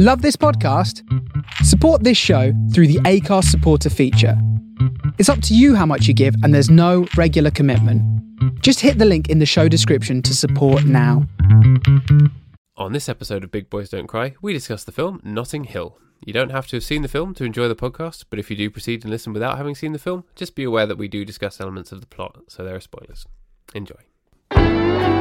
Love this podcast? Support this show through the Acast supporter feature. It's up to you how much you give, and there's no regular commitment. Just hit the link in the show description to support now. On this episode of Big Boys Don't Cry, we discuss the film Notting Hill. You don't have to have seen the film to enjoy the podcast, but if you do proceed and listen without having seen the film, just be aware that we do discuss elements of the plot, so there are spoilers. Enjoy.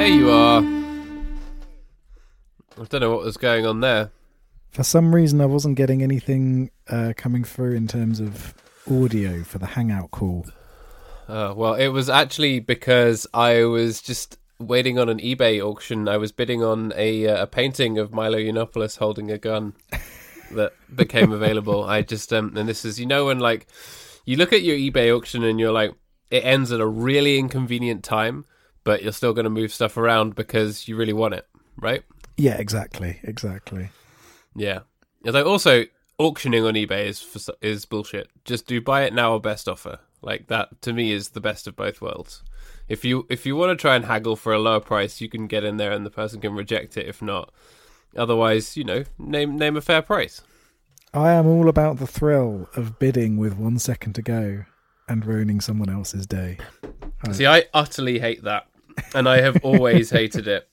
There you are. I don't know what was going on there. For some reason, I wasn't getting anything uh, coming through in terms of audio for the Hangout call. Uh, well, it was actually because I was just waiting on an eBay auction. I was bidding on a uh, a painting of Milo Yiannopoulos holding a gun that became available. I just um, and this is you know when like you look at your eBay auction and you're like it ends at a really inconvenient time, but you're still going to move stuff around because you really want it, right? Yeah, exactly, exactly. Yeah. Although also auctioning on eBay is for, is bullshit. Just do buy it now or best offer. Like that to me is the best of both worlds. If you if you want to try and haggle for a lower price, you can get in there and the person can reject it if not. Otherwise, you know, name name a fair price. I am all about the thrill of bidding with one second to go and ruining someone else's day. I- See, I utterly hate that. And I have always hated it.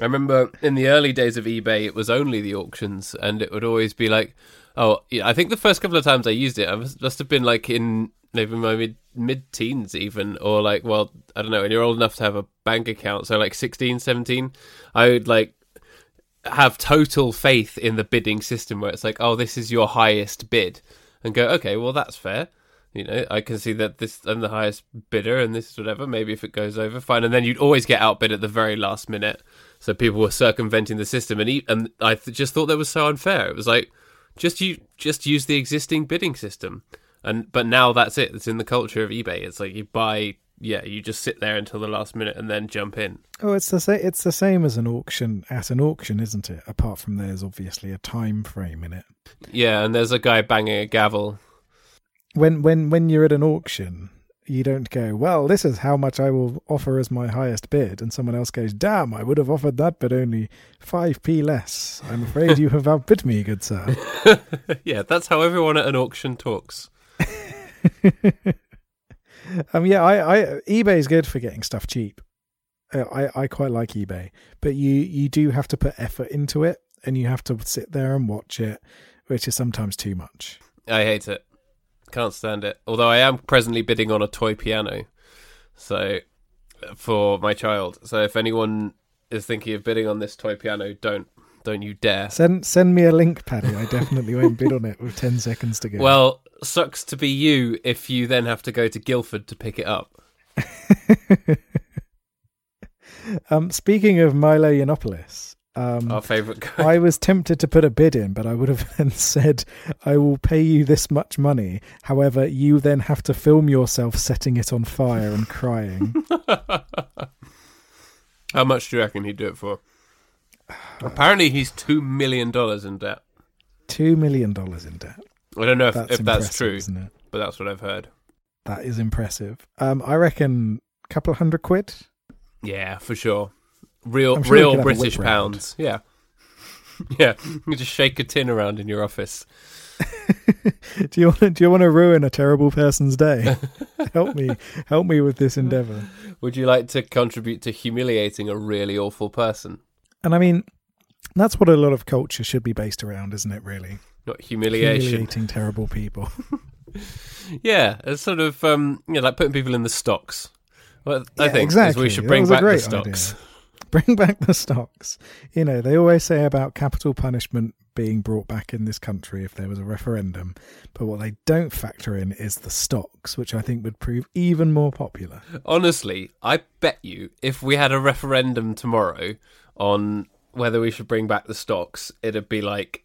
I remember in the early days of eBay, it was only the auctions, and it would always be like, oh, yeah, I think the first couple of times I used it, I must, must have been like in maybe my mid mid teens, even, or like, well, I don't know, and you're old enough to have a bank account, so like 16, 17, I would like have total faith in the bidding system where it's like, oh, this is your highest bid, and go, okay, well, that's fair. You know, I can see that this I'm the highest bidder, and this is whatever. Maybe if it goes over, fine. And then you'd always get outbid at the very last minute, so people were circumventing the system. And e- and I th- just thought that was so unfair. It was like just you just use the existing bidding system, and but now that's it. It's in the culture of eBay. It's like you buy, yeah, you just sit there until the last minute and then jump in. Oh, it's the sa- it's the same as an auction at an auction, isn't it? Apart from there's obviously a time frame in it. Yeah, and there's a guy banging a gavel. When when when you're at an auction, you don't go, "Well, this is how much I will offer as my highest bid," and someone else goes, "Damn, I would have offered that, but only five p less. I'm afraid you have outbid me, good sir." yeah, that's how everyone at an auction talks. um, yeah, I, I eBay is good for getting stuff cheap. Uh, I I quite like eBay, but you you do have to put effort into it, and you have to sit there and watch it, which is sometimes too much. I hate it. Can't stand it. Although I am presently bidding on a toy piano, so for my child. So if anyone is thinking of bidding on this toy piano, don't don't you dare. Send send me a link, Paddy. I definitely won't bid on it with ten seconds to go. Well, sucks to be you if you then have to go to Guildford to pick it up. um, speaking of Milo Yiannopoulos, um, Our favourite guy. I was tempted to put a bid in, but I would have then said, "I will pay you this much money." However, you then have to film yourself setting it on fire and crying. How much do you reckon he'd do it for? Apparently, he's two million dollars in debt. Two million dollars in debt. I don't know if That's if that's true, isn't it? but that's what I've heard. That is impressive. Um, I reckon a couple of hundred quid. Yeah, for sure. Real, sure real could have a British round. pounds. Yeah, yeah. You just shake a tin around in your office. do you want? Do you want to ruin a terrible person's day? help me, help me with this endeavor. Would you like to contribute to humiliating a really awful person? And I mean, that's what a lot of culture should be based around, isn't it? Really, Not humiliation. humiliating terrible people. Yeah, it's sort of um, you know, like putting people in the stocks. Well, I Yeah, think exactly. we should bring back the stocks. Bring back the stocks. You know, they always say about capital punishment being brought back in this country if there was a referendum, but what they don't factor in is the stocks, which I think would prove even more popular. Honestly, I bet you if we had a referendum tomorrow on whether we should bring back the stocks, it'd be like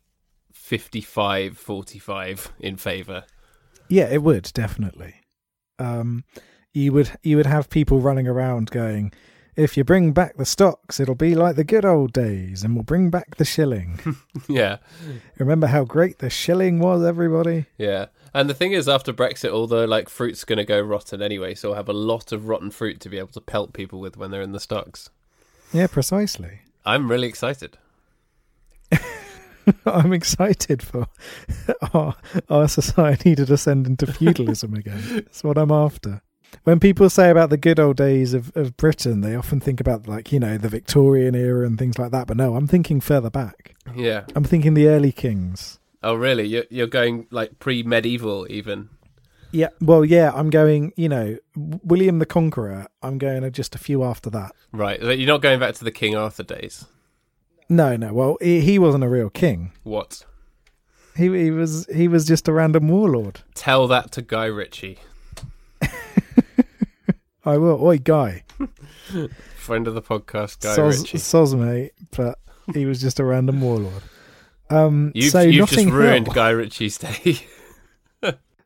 55 45 in favour. Yeah, it would definitely. Um, you would you would have people running around going, if you bring back the stocks, it'll be like the good old days, and we'll bring back the shilling. yeah, Remember how great the shilling was, everybody? yeah. And the thing is, after Brexit, all the like fruit's going to go rotten anyway, so we'll have a lot of rotten fruit to be able to pelt people with when they're in the stocks. Yeah, precisely. I'm really excited. I'm excited for our, our society to descend into feudalism again. That's what I'm after. When people say about the good old days of, of Britain, they often think about, like, you know, the Victorian era and things like that. But no, I'm thinking further back. Yeah. I'm thinking the early kings. Oh, really? You're you're going like pre-medieval even? Yeah, well, yeah, I'm going, you know, William the Conqueror. I'm going just a few after that. Right. You're not going back to the King Arthur days. No, no, well, he, he wasn't a real king. What? He, he was he was just a random warlord. Tell that to Guy Ritchie, I will. Oi, guy. friend of the podcast, Guy Soz, Ritchie. soz, mate, but he was just a random warlord. Um, You've, so you've just ruined Hill. Guy Ritchie's day.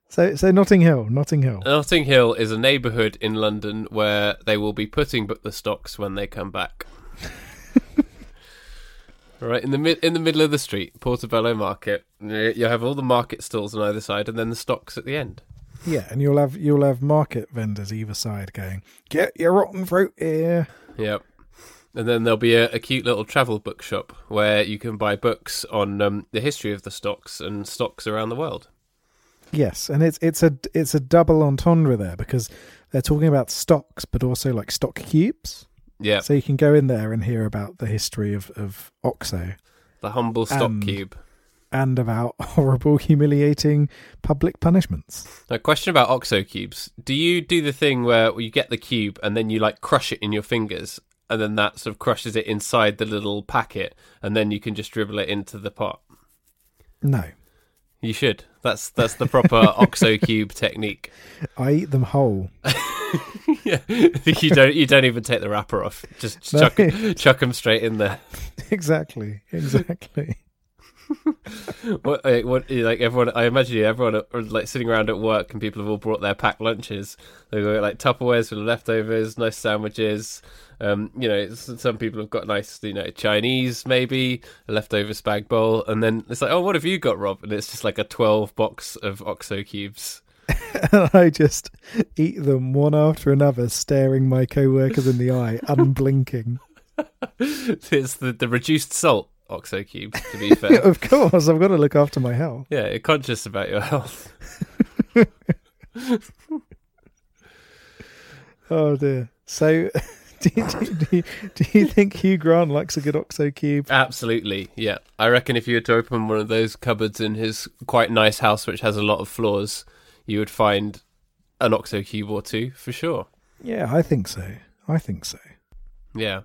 So, so Notting Hill, Notting Hill. Notting Hill is a neighbourhood in London where they will be putting but the stocks when they come back. right in the mid in the middle of the street, Portobello Market. You have all the market stalls on either side, and then the stocks at the end. Yeah, and you'll have you'll have market vendors either side going, "Get your rotten fruit here." Yep. And then there'll be a, a cute little travel bookshop where you can buy books on um, the history of the stocks and stocks around the world. Yes, and it's it's a it's a double entendre there because they're talking about stocks, but also like stock cubes. Yeah, So you can go in there and hear about the history of of Oxo the humble stock and- cube. And about horrible, humiliating public punishments. Now, question about Oxo cubes. Do you do the thing where you get the cube and then you like crush it in your fingers, and then that sort of crushes it inside the little packet, and then you can just dribble it into the pot? No, You should. That's that's the proper Oxo cube technique. I eat them whole. yeah, you don't you don't even take the wrapper off. Just No. chuck chuck them straight in there. exactly, exactly. What, like, what like everyone? I imagine you, everyone are, like sitting around at work, and people have all brought their packed lunches. They've got like Tupperwares with leftovers, nice sandwiches. Um, you know, some people have got nice, you know, Chinese maybe a leftover spag bowl, and then it's like, oh, what have you got, Rob? And it's just like a twelve box of Oxo cubes. and I just eat them one after another, staring my co-workers in the eye, unblinking. it's the the reduced salt Oxo cube. To be fair, of course, I've got to look after my health. yeah, you're conscious about your health. Oh dear. So, do you, do, you, do you think Hugh Grant likes a good Oxo cube? Absolutely, yeah. I reckon if you were to open one of those cupboards in his quite nice house, which has a lot of floors, you would find an Oxo cube or two for sure. Yeah, I think so. I think so. Yeah.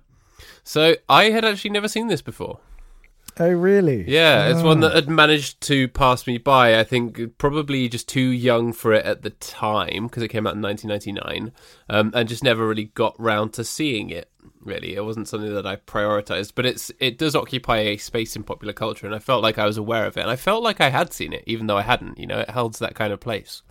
So I had actually never seen this before. Oh, really? Yeah, it's one Ah. that had managed to pass me by. I think probably just too young for it at the time because it came out in 1999, um, and just never really got round to seeing it. Really, it wasn't something that I prioritized, but it's it does occupy a space in popular culture, and I felt like I was aware of it, and I felt like I had seen it, even though I hadn't. You know, it holds that kind of place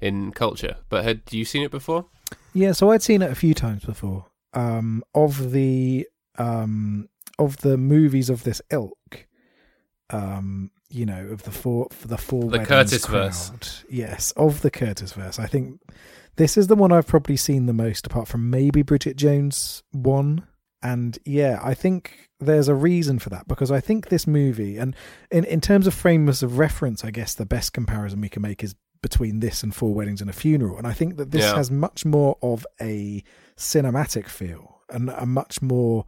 in culture. But had you seen it before? Yeah, so I'd seen it a few times before. Um, of the um of the movies of this ilk, um, you know, of the four for the four The weddings Curtis verse. Yes, of the Curtis verse. I think this is the one I've probably seen the most, apart from maybe Bridget Jones one. And yeah, I think there's a reason for that because I think this movie, and in in terms of frames of reference, I guess the best comparison we can make is between this and Four Weddings and a Funeral. And I think that this Yeah. has much more of a cinematic feel and a much more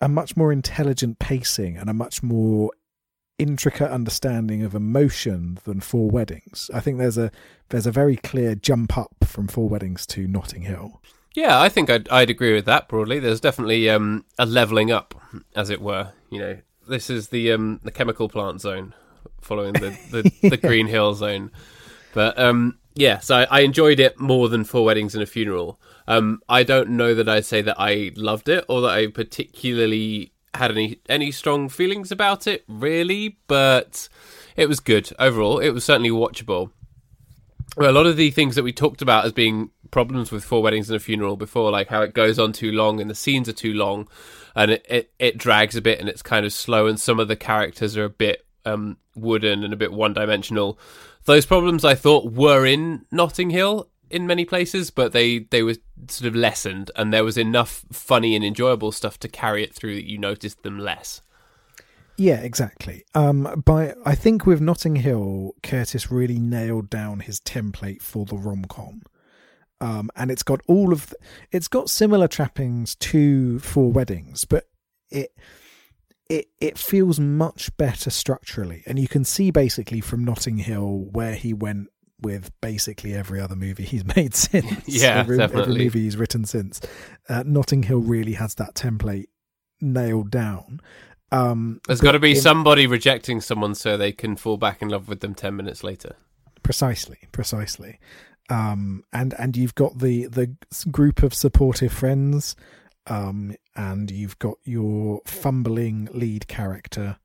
a much more intelligent pacing and a much more intricate understanding of emotion than Four Weddings. I think there's a there's a very clear jump up from Four Weddings to Notting Hill. Yeah, I think I'd, I'd agree with that broadly. There's definitely um, a leveling up, as it were. You know, this is the um, the chemical plant zone, following the the, the Green Hill zone. But um, yeah, so I, I enjoyed it more than Four Weddings and a Funeral. Um, I don't know that I'd say that I loved it or that I particularly had any any strong feelings about it, really. But it was good overall. It was certainly watchable. Well, a lot of the things that we talked about as being problems with Four Weddings and a Funeral before, like how it goes on too long and the scenes are too long, and it it, it drags a bit and it's kind of slow, and some of the characters are a bit um, wooden and a bit one dimensional. Those problems I thought were in Notting Hill in many places, but they they were sort of lessened, and there was enough funny and enjoyable stuff to carry it through that you noticed them less. Yeah, exactly. Um, by I think with Notting Hill, Curtis really nailed down his template for the rom com. Um, and it's got all of the, it's got similar trappings to Four Weddings, but it it it feels much better structurally, and you can see basically from Notting Hill where he went with basically every other movie he's made since. Yeah, every, definitely. every movie he's written since. Uh, Notting Hill really has that template nailed down. Um, There's got to be in- somebody rejecting someone so they can fall back in love with them ten minutes later. precisely precisely um and and you've got the the group of supportive friends um and you've got your fumbling lead character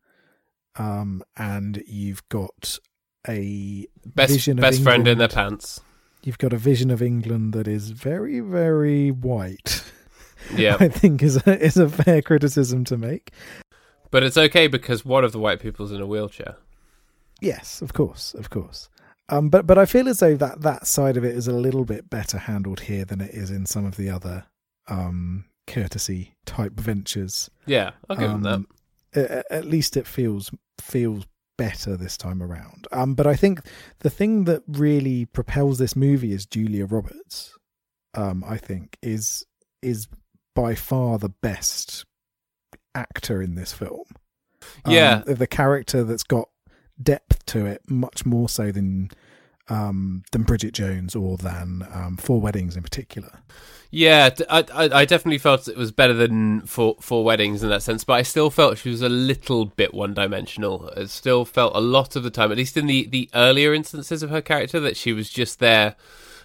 um and you've got a Best vision of best friend in their pants. you've got a vision of England that is very very white Yeah, i think is a, is a fair criticism to make but it's okay because one of the white people's in a wheelchair. Yes, of course, of course. Um, but but I feel as though that that side of it is a little bit better handled here than it is in some of the other um, courtesy type ventures. Yeah, I'll give them that. Um, a- At least it feels feels better this time around. Um, but I think the thing that really propels this movie is Julia Roberts. Um, I think is is by far the best actor in this film. Um, Yeah. the character that's got depth to it much more so than um, than Bridget Jones or than um, Four Weddings in particular. Yeah, I I definitely felt it was better than for for weddings in that sense, but I still felt she was a little bit one dimensional. It still felt a lot of the time, at least in the the earlier instances of her character, that she was just there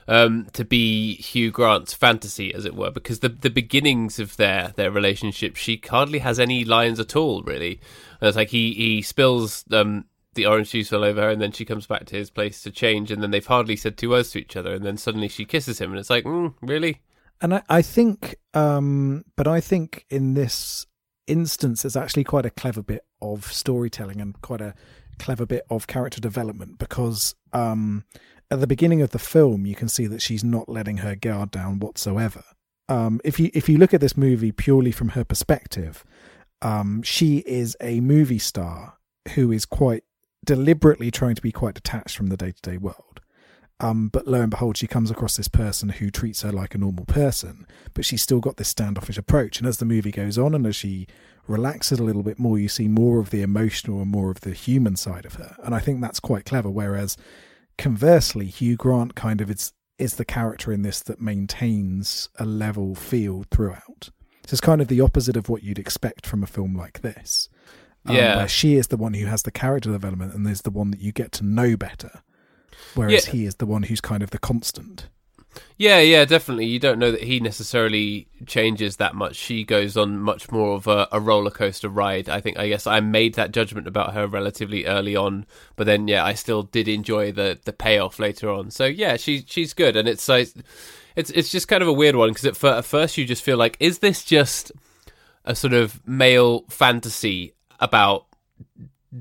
um, to be Hugh Grant's fantasy, as it were. Because the the beginnings of their their relationship, she hardly has any lines at all, really. And it's like he he spills um, the orange juice all over her, and then she comes back to his place to change, and then they've hardly said two words to each other, and then suddenly she kisses him, and it's like, mm, really? And I, I think, um, but I think in this instance, it's actually quite a clever bit of storytelling and quite a clever bit of character development because um, at the beginning of the film, you can see that she's not letting her guard down whatsoever. Um, if you if you look at this movie purely from her perspective, um, she is a movie star who is quite deliberately trying to be quite detached from the day to day world. Um, but lo and behold, she comes across this person who treats her like a normal person, but she's still got this standoffish approach. And as the movie goes on and as she relaxes a little bit more, you see more of the emotional and more of the human side of her. And I think that's quite clever. Whereas conversely, Hugh Grant kind of is, is the character in this that maintains a level field throughout. So it's kind of the opposite of what you'd expect from a film like this. Um, Yeah. where she is the one who has the character development and is the one that you get to know better. Whereas Yeah. he is the one who's kind of the constant. Yeah, yeah, definitely. You don't know that he necessarily changes that much. She goes on much more of a, a roller coaster ride. I think. I guess I made that judgment about her relatively early on, but then yeah, I still did enjoy the the payoff later on. So yeah, she she's good, and it's like it's it's just kind of a weird one because at, at first you just feel like, is this just a sort of male fantasy about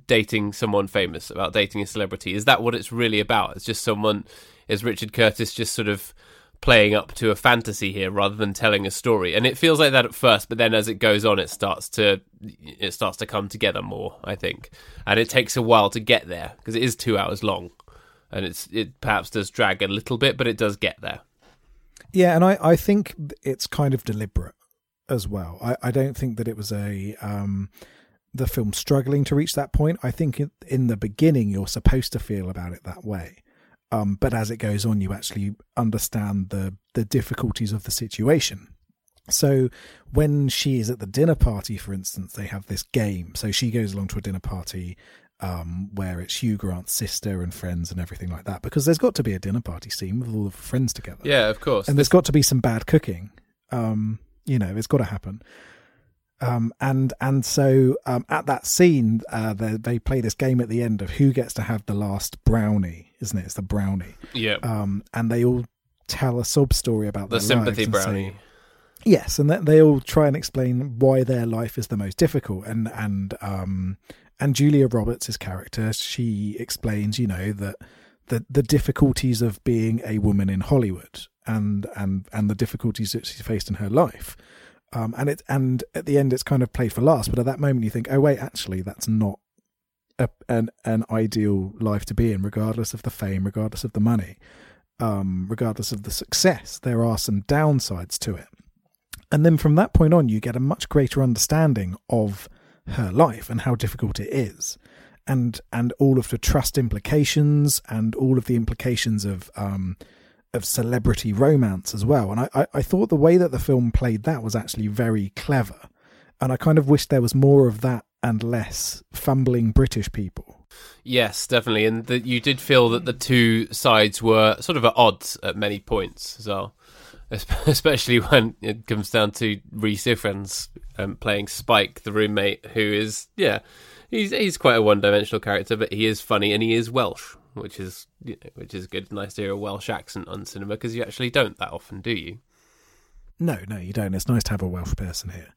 dating someone famous, about dating a celebrity? Is that what it's really about? It's just someone, is Richard Curtis just sort of playing up to a fantasy here rather than telling a story? And it feels like that at first, but then as it goes on, it starts to it starts to come together more. I think, and it takes a while to get there because it is two hours long, and it's it perhaps does drag a little bit, but it does get there. Yeah, and I, I think it's kind of deliberate as well. I, I don't think that it was a um, the film struggling to reach that point. I think in, the beginning you're supposed to feel about it that way, um, but as it goes on, you actually understand the the difficulties of the situation. So when she is at the dinner party, for instance, they have this game. So she goes along to a dinner party um, where it's Hugh Grant's sister and friends and everything like that, because there's got to be a dinner party scene with all of the friends together Yeah, of course. and there's got to be some bad cooking. Um, you know, it's got to happen. Um, and and so um, at that scene, uh, they, they play this game at the end of who gets to have the last brownie, isn't it? It's the brownie, yeah, um, and they all tell a sob story about The their sympathy and say- brownie. Yes, and they all try and explain why their life is the most difficult, and and um and Julia Roberts' character, she explains, you know, that the the difficulties of being a woman in Hollywood, and and and the difficulties that she faced in her life, um, and it and at the end it's kind of played for last, but at that moment you think, oh wait, actually that's not a, an an ideal life to be in, regardless of the fame, regardless of the money, um, regardless of the success. There are some downsides to it. And then from that point on, you get a much greater understanding of her life and how difficult it is, and and all of the trust implications and all of the implications of um, of celebrity romance as well. And I, I, I thought the way that the film played that was actually very clever, and I kind of wish there was more of that and less fumbling British people. Yes, definitely, and that you did feel that the two sides were sort of at odds at many points as well. Especially when it comes down to Rhys Ifans um, playing Spike, the roommate, who is yeah, he's he's quite a one-dimensional character, but he is funny and he is Welsh, which is you know, which is good. Nice to hear a Welsh accent on cinema because you actually don't that often, do you? No, no, you don't. It's nice to have a Welsh person here.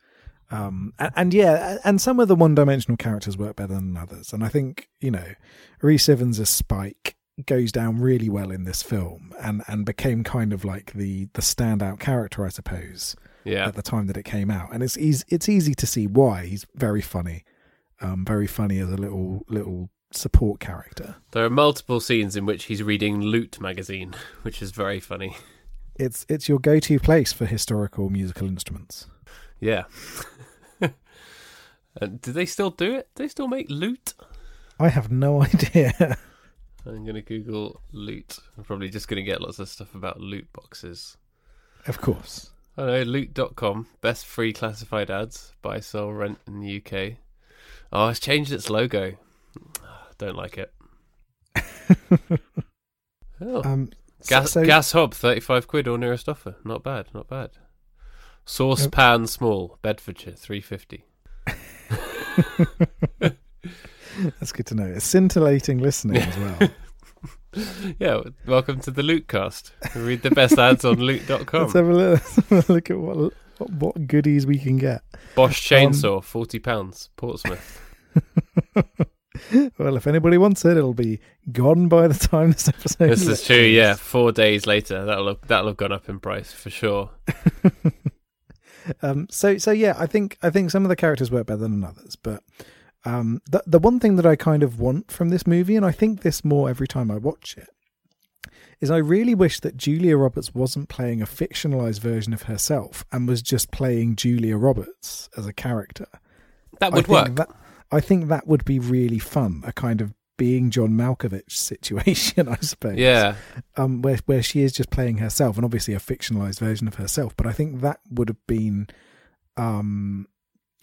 Um, and, and yeah, and some of the one-dimensional characters work better than others. And I think you know, Rhys Ifans as Spike goes down really well in this film, and and became kind of like the the standout character, I suppose, Yeah, at the time that it came out. And it's easy, it's easy to see why he's very funny, um, very funny as a little little support character. there are multiple scenes in which he's reading Loot magazine, which is very funny. It's it's your go-to place for historical musical instruments. Yeah. and uh, do they still do it? Do they still make Loot? I have no idea. I'm going to Google loot. I'm probably just going to get lots of stuff about loot boxes. of course. I know, loot.com, best free classified ads, buy, sell, rent in the UK. Oh, it's changed its logo. Don't like it. oh, Um, gas, so- gas hob, 35 quid or nearest offer. Not bad, not bad. Saucepan small, Bedfordshire, 350. That's good to know. It's scintillating listening as well. Yeah, welcome to the Lootcast. Read the best ads on loot.com. Let's have a look, have a look at what what goodies we can get. Bosch chainsaw, forty pounds, Portsmouth. Well, if anybody wants it, it'll be gone by the time this episode. This is true. Yeah, four days later, that'll have, that'll have gone up in price for sure. Um, so so yeah, I think I think some of the characters work better than others, but um, the the one thing that I kind of want from this movie, and I think this more every time I watch it, is I really wish that Julia Roberts wasn't playing a fictionalized version of herself and was just playing Julia Roberts as a character. That would work. That, I think that would be really fun, a kind of being John Malkovich situation, I suppose. Yeah, Um, where where she is just playing herself, and obviously a fictionalized version of herself. But I think that would have been, um,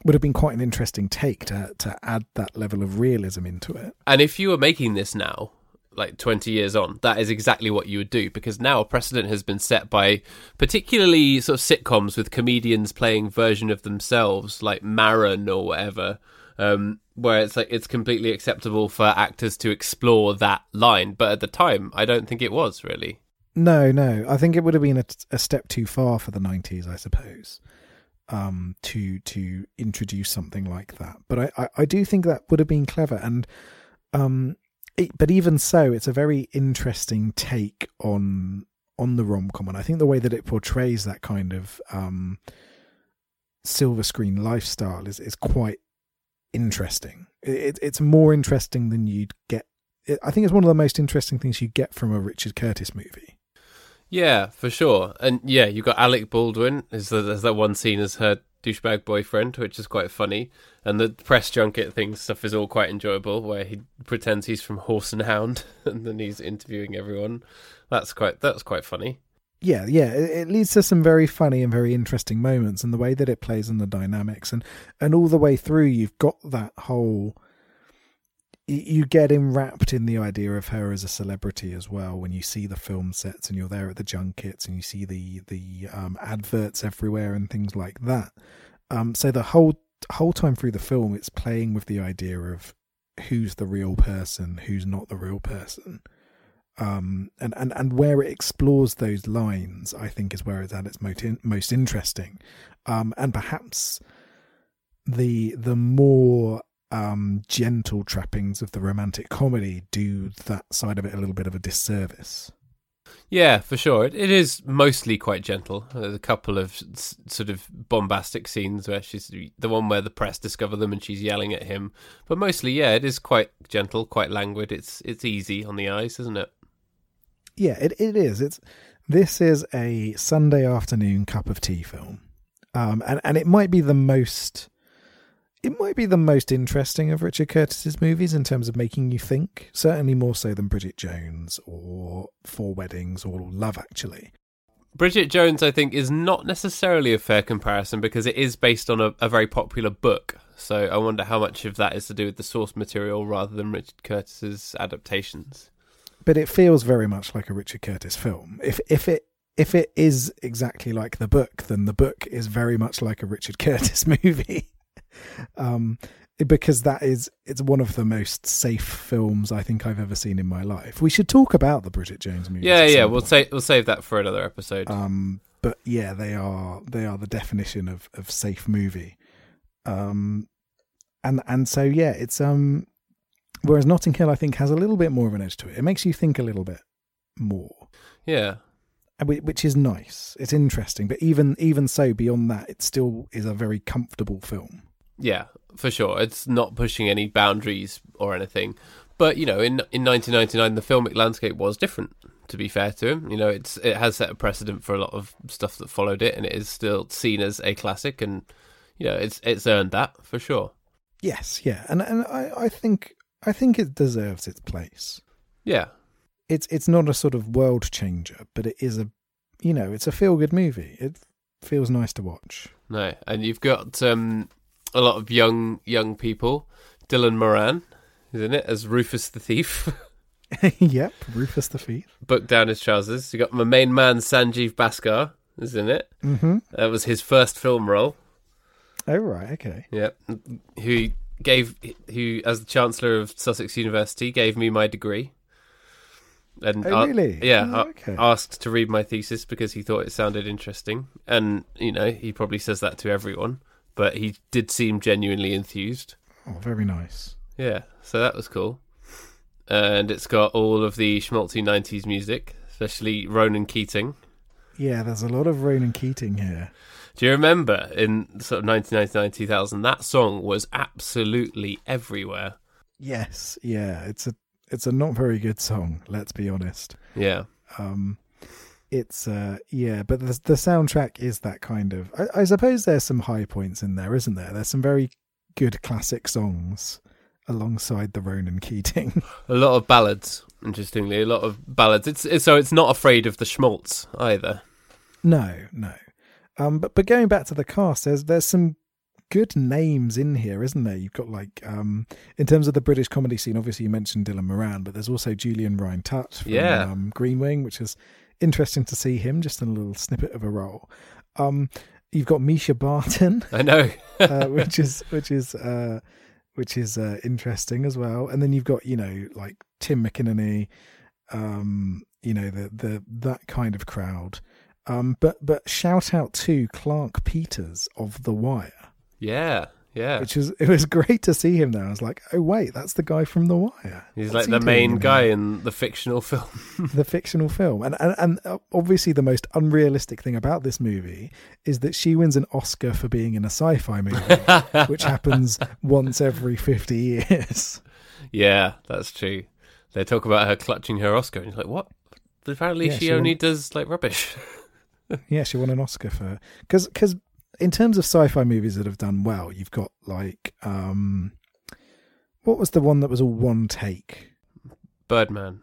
would have been quite an interesting take to to add that level of realism into it. and if you were making this now, like twenty years on, that is exactly what you would do because now a precedent has been set by particularly sort of sitcoms with comedians playing version of themselves, like Maron or whatever. Um, where it's like it's completely acceptable for actors to explore that line, but at the time, I don't think it was really. No, no, I think it would have been a, a step too far for the nineties, I suppose, um, to to introduce something like that. But I, I, I do think that would have been clever, and um, it, but even so, it's a very interesting take on on the rom com, and I think the way that it portrays that kind of um, silver screen lifestyle is is quite interesting. It, it's more interesting than you'd get. I think it's one of the most interesting things you get from a Richard Curtis movie. Yeah, for sure. And yeah, you've got Alec Baldwin. Is the, there's that one scene as her douchebag boyfriend, which is quite funny. And the press junket thing stuff is all quite enjoyable, where he pretends he's from Horse and Hound, and then he's interviewing everyone. That's quite that's quite funny. Yeah, yeah, it, leads to some very funny and very interesting moments, and the way that it plays and the dynamics, and and all the way through, you've got that whole. You get enwrapped in the idea of her as a celebrity as well when you see the film sets and you're there at the junkets and you see the the um, adverts everywhere and things like that. Um, so the whole whole time through the film, it's playing with the idea of who's the real person, who's not the real person. Um, and, and, and where it explores those lines, I think, is where it's at its most, in, most interesting. Um, and perhaps the the more um, gentle trappings of the romantic comedy do that side of it a little bit of a disservice. Yeah, for sure. It, it is mostly quite gentle. There's a couple of s- sort of bombastic scenes where she's the one where the press discover them and she's yelling at him. But mostly, yeah, it is quite gentle, quite languid. It's it's easy on the eyes, isn't it? Yeah, it, it is. It's this is a Sunday afternoon cup of tea film, um, and and it might be the most it might be the most interesting of Richard Curtis's movies in terms of making you think. Certainly more so than Bridget Jones or Four Weddings or Love Actually. Bridget Jones, I think, is not necessarily a fair comparison because it is based on a, a very popular book. So I wonder how much of that is to do with the source material rather than Richard Curtis's adaptations. But it feels very much like a Richard Curtis film. If if it if it is exactly like the book, then the book is very much like a Richard Curtis movie. um, because that is it's one of the most safe films I think I've ever seen in my life. We should talk about the Bridget Jones movie. Yeah, yeah, we'll say we'll save that for another episode. Um, but yeah, they are they are the definition of of safe movie. Um, and and so yeah, it's um, whereas Notting Hill I think has a little bit more of an edge to it. It makes you think a little bit more yeah, which is nice. It's interesting, but even even so, beyond that, it still is a very comfortable film. yeah, for sure. It's not pushing any boundaries or anything. But you know, in in 1999, the filmic landscape was different. To be fair to him, you know, it's it has set a precedent for a lot of stuff that followed it, and it is still seen as a classic, and you know, it's it's earned that for sure. Yes, yeah, and and I, I think I think it deserves its place. Yeah, It's it's not a sort of world changer, but it is a, you know, it's a feel good movie. It feels nice to watch. no, and you've got um, a lot of young young people. Dylan Moran is in it as Rufus the thief. yep, Rufus the Thief. Booked down his trousers. You got my main man Sanjeev Bhaskar is in it. Mm-hmm. That was his first film role. Oh right, okay. Yep, who gave who as the chancellor of Sussex University gave me my degree. And Oh really? yeah, Oh, okay. asked to read my thesis because he thought it sounded interesting, and you know he probably says that to everyone, but he did seem genuinely enthused. oh, very nice. Yeah, so that was cool, and it's got all of the schmaltzy '90s music, especially Ronan Keating. Yeah, there's a lot of Ronan Keating here. Do you remember in sort of 1999, 2000, that song was absolutely everywhere. Yes, yeah. It's a it's a not very good song. Let's be honest. Yeah. Um, it's uh, yeah, but the the soundtrack is that kind of. I, I suppose there's some high points in there, isn't there? There's some very good classic songs alongside the Ronan Keating. A lot of ballads, interestingly, a lot of ballads. It's, it's so it's not afraid of the schmaltz either. no, no. Um, but but going back to the cast, there's there's some good names in here, isn't there? You've got like um, in terms of the British comedy scene. Obviously, you mentioned Dylan Moran, but there's also Julian Rhind-Tutt from Yeah. um, Green Wing, which is interesting to see him just in a little snippet of a role. Um, you've got Mischa Barton. I know. uh, which is which is uh, which is uh, interesting as well. And then you've got you know like Tim McInnerny, um, you know the the that kind of crowd. Um, but but shout out to Clarke Peters of The Wire, yeah, yeah. which was it was great to see him there. I was like, oh wait, that's the guy from The Wire. He's What's like the doing main guy in the fictional film. the fictional film. And, and and uh, obviously the most unrealistic thing about this movie is that she wins an Oscar for being in a sci-fi movie, which happens once every 50 years. yeah, that's true. They talk about her clutching her Oscar, and you're like, what? But apparently, Yeah, she, she only won- does like rubbish. Yeah, she won an Oscar for because because in terms of sci-fi movies that have done well, you've got like um, what was the one that was a one take? Birdman.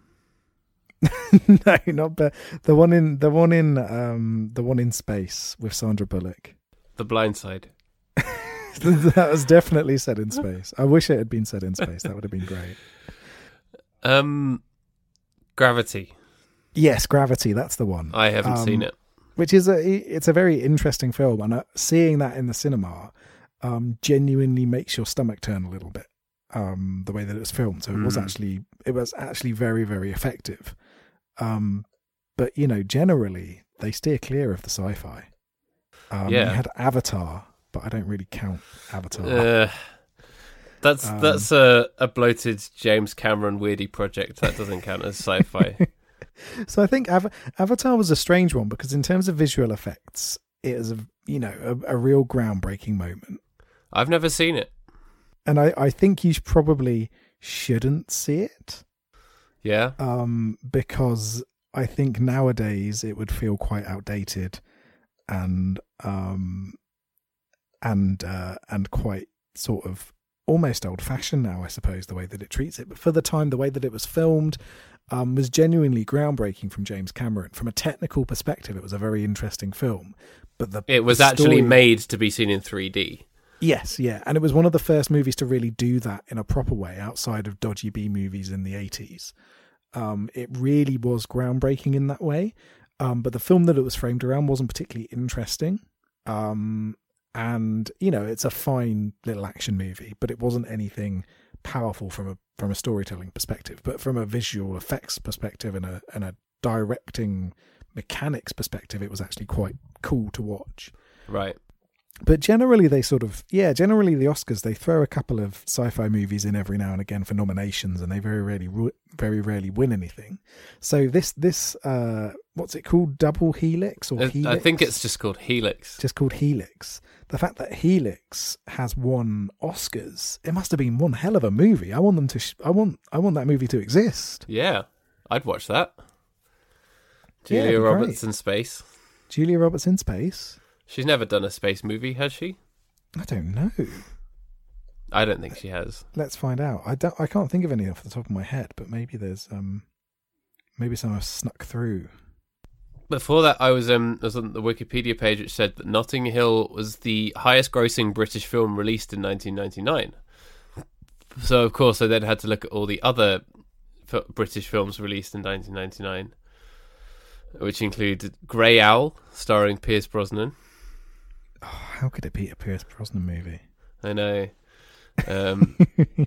no, not but the one in the one in um the one in space with Sandra Bullock. The Blind Side. that was definitely set in space. I wish it had been set in space. That would have been great. Um, Gravity. Yes, Gravity. That's the one. I haven't Um, seen it. Which is a it's a very interesting film, and uh, seeing that in the cinema um, genuinely makes your stomach turn a little bit. Um, the way that it was filmed, so it was Mm. actually it was actually very very effective. Um, but you know, generally they steer clear of the sci-fi. Um, Yeah. You had Avatar, but I don't really count Avatar. Uh, that's Um, that's a, a bloated James Cameron weirdy project. That doesn't count as sci-fi. So I think Ava- Avatar was a strange one because in terms of visual effects, it is a you know a, a real groundbreaking moment, I've never seen it. and I I think you probably shouldn't see it. Yeah, um, because I think nowadays it would feel quite outdated and um, and uh, and quite sort of almost old fashioned now, I suppose, the way that it treats it. But for the time, the way that it was filmed um, was genuinely groundbreaking from James Cameron. From a technical perspective, it was a very interesting film. But the it was the actually made to be seen in 3D. Yes, yeah, and it was one of the first movies to really do that in a proper way outside of dodgy B movies in the eighties. Um, it really was groundbreaking in that way, um, but the film that it was framed around wasn't particularly interesting. Um, and you know, it's a fine little action movie, but it wasn't anything powerful from a from a storytelling perspective. But from a visual effects perspective and a and a directing mechanics perspective, it was actually quite cool to watch Right. but generally they sort of yeah generally the oscars they throw a couple of sci-fi movies in every now and again for nominations and they very rarely very rarely win anything so this this uh what's it called double helix or helix I think it's just called Helix. just called helix the fact that helix has won oscars it must have been one hell of a movie i want them to sh- i want i want that movie to exist Yeah, I'd watch that. Julia it'd Roberts in space. julia roberts in space She's never done a space movie, has she? i don't know I don't think she has. let's find out i don't i can't think of any off the top of my head but maybe there's um maybe some have snuck through Before that, I was um I was on the Wikipedia page which said that Notting Hill was the highest-grossing British film released in 1999. So of course, I then had to look at all the other f- British films released in 1999, which included Grey Owl, starring Pierce Brosnan. Oh, how could it be a Pierce Brosnan movie? I know. Um,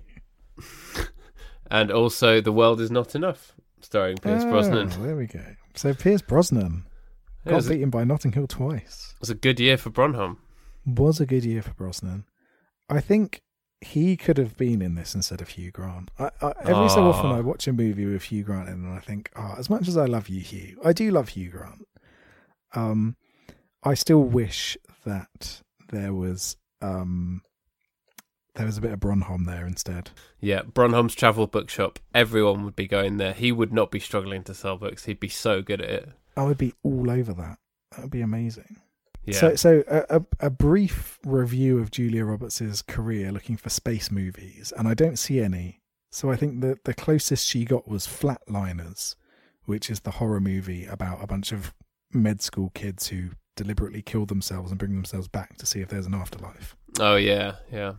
and also, The World Is Not Enough, starring Pierce Brosnan. Oh, there we go. So Pierce Brosnan It got it beaten by Notting Hill twice. was a good year for Bronholm. Was a good year for Brosnan. I think he could have been in this instead of Hugh Grant. I, I, every so often, I watch a movie with Hugh Grant in, and I think, oh, as much as I love you, Hugh, I do love Hugh Grant. Um, I still wish that there was um, there was a bit of Bronholm there instead. Yeah, Bronholm's travel bookshop. Everyone would be going there. He would not be struggling to sell books. He'd be so good at it. I would be all over that. That would be amazing. Yeah. So, so a, a, a brief review of Julia Roberts' career looking for space movies, and I don't see any. So I think that the closest she got was Flatliners, which is the horror movie about a bunch of med school kids who deliberately kill themselves and bring themselves back to see if there's an afterlife. oh yeah, yeah.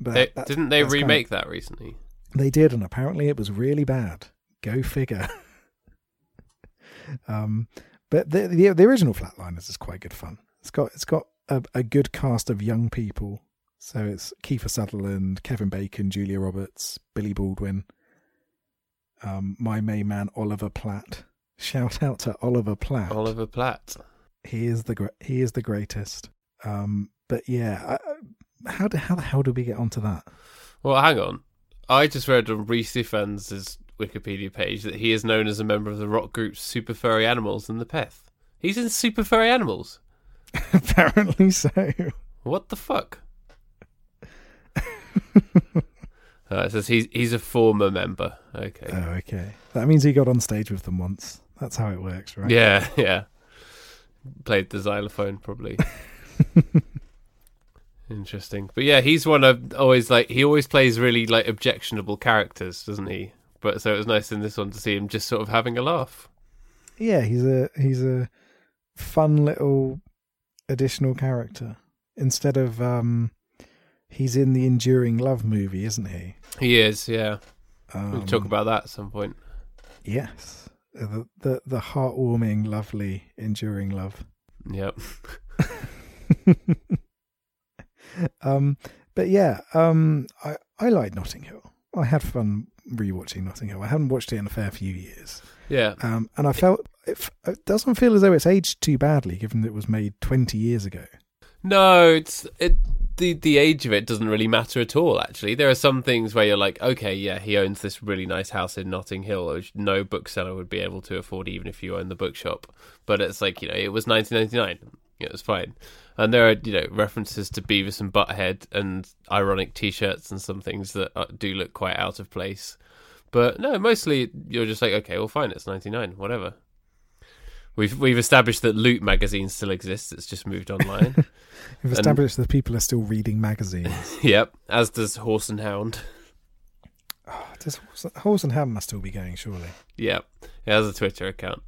But They, didn't they that's kind of- remake that recently? They did, and apparently it was really bad. Go figure. um, but the, the the original Flatliners is quite good fun. It's got it's got a, a good cast of young people. So it's Kiefer Sutherland, Kevin Bacon, Julia Roberts, Billy Baldwin, um, my main man Oliver Platt. Shout out to Oliver Platt. Oliver Platt. He is the he is the greatest. Um, but yeah, how do, how the hell do we get onto that? Well, hang on. I just read on Rhys Ifans' Wikipedia page that he is known as a member of the rock group Super Furry Animals and the Peth. He's in Super Furry Animals. Apparently so. What the fuck? Uh, it says he's he's a former member. Okay. Oh, okay. That means he got on stage with them once. That's how it works, right? Yeah, yeah. Played the xylophone probably. Interesting. But yeah, he's one of always like he always plays really like objectionable characters, doesn't he? But so it was nice in this one to see him just sort of having a laugh. Yeah, he's a he's a fun little additional character. Instead of um he's in the enduring love movie, isn't he? He is, yeah. Um, We'll talk about that at some point. Yes. The, the the heartwarming, lovely, enduring love. Yep. um, but yeah, um, I I like Notting Hill. I had fun rewatching Notting Hill. I haven't watched it in a fair few years, Yeah, um, and I felt it, it doesn't feel as though it's aged too badly, given that it was made twenty years ago. No, it's it. The the age of it doesn't really matter at all. Actually, there are some things where you're like, okay, yeah, he owns this really nice house in Notting Hill, which no bookseller would be able to afford, even if you own the bookshop. But it's like you know, it was 1999. It was fine, and there are you know references to Beavis and Butthead and ironic T-shirts and some things that uh, do look quite out of place. But no, mostly you're just like, okay, well, fine, it's 99, whatever. We've we've established that Loot magazine still exists. It's just moved online. We've established that people are still reading magazines. Yep, as does Horse and Hound. oh, does Horse, Horse and Hound must still be going, surely. Yep, it has a Twitter account.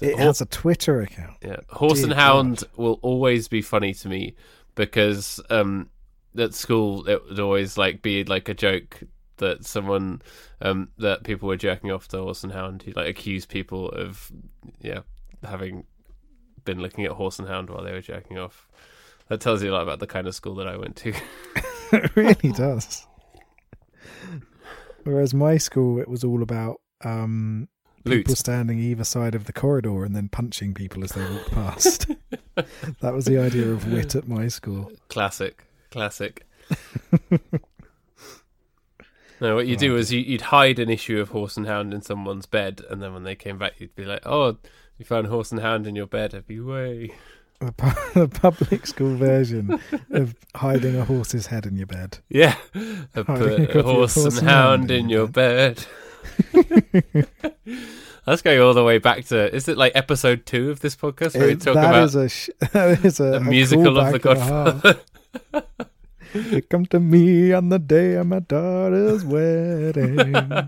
It has a Twitter account. yeah, Horse Dear and Hound will always be funny to me because um, at school it would always like be like a joke that someone um, that people were jerking off to Horse and Hound. He like accused people of yeah having been looking at Horse and Hound while they were jerking off. That tells you a lot about the kind of school that I went to. it really does. Whereas my school, it was all about um, Loot. people standing either side of the corridor and then punching people as they walked past. that was the idea of wit at my school. Classic, classic. no, what you do is you, you'd hide an issue of Horse and Hound in someone's bed, and then when they came back, you'd be like, "Oh, you found Horse and Hound in your bed? Happy way!" The, pu- the public school version of hiding a horse's head in your bed. Yeah, a put a of horse and hound in your bed. That's going all the way back to. Is it like episode two of this podcast where we talk about is a, sh- that is a, a musical of the callback and a. Godfather? You come to me on the day of my daughter's wedding.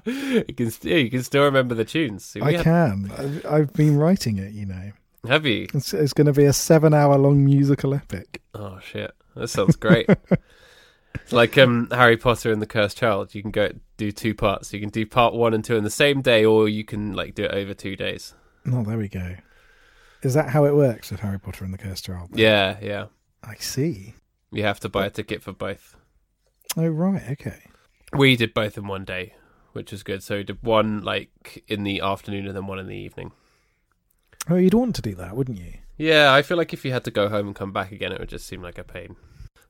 you can, st- yeah, you can still remember the tunes. See, I had- can. I've, I've been writing it, you know. Have you? It's, it's going to be a seven hour long musical epic. Oh shit, that sounds great. Like um, Harry Potter and the Cursed Child. You can go do two parts. You can do part one and two in the same day, or you can like do it over two days. Oh, there we go. Is that how it works with Harry Potter and the Cursed Child? Yeah, yeah. I see. You have to buy a ticket for both. Oh, right. Okay. We did both in one day, which was good. So we did one like in the afternoon and then one in the evening. Oh, you'd want to do that, wouldn't you? Yeah, I feel like if you had to go home and come back again, it would just seem like a pain.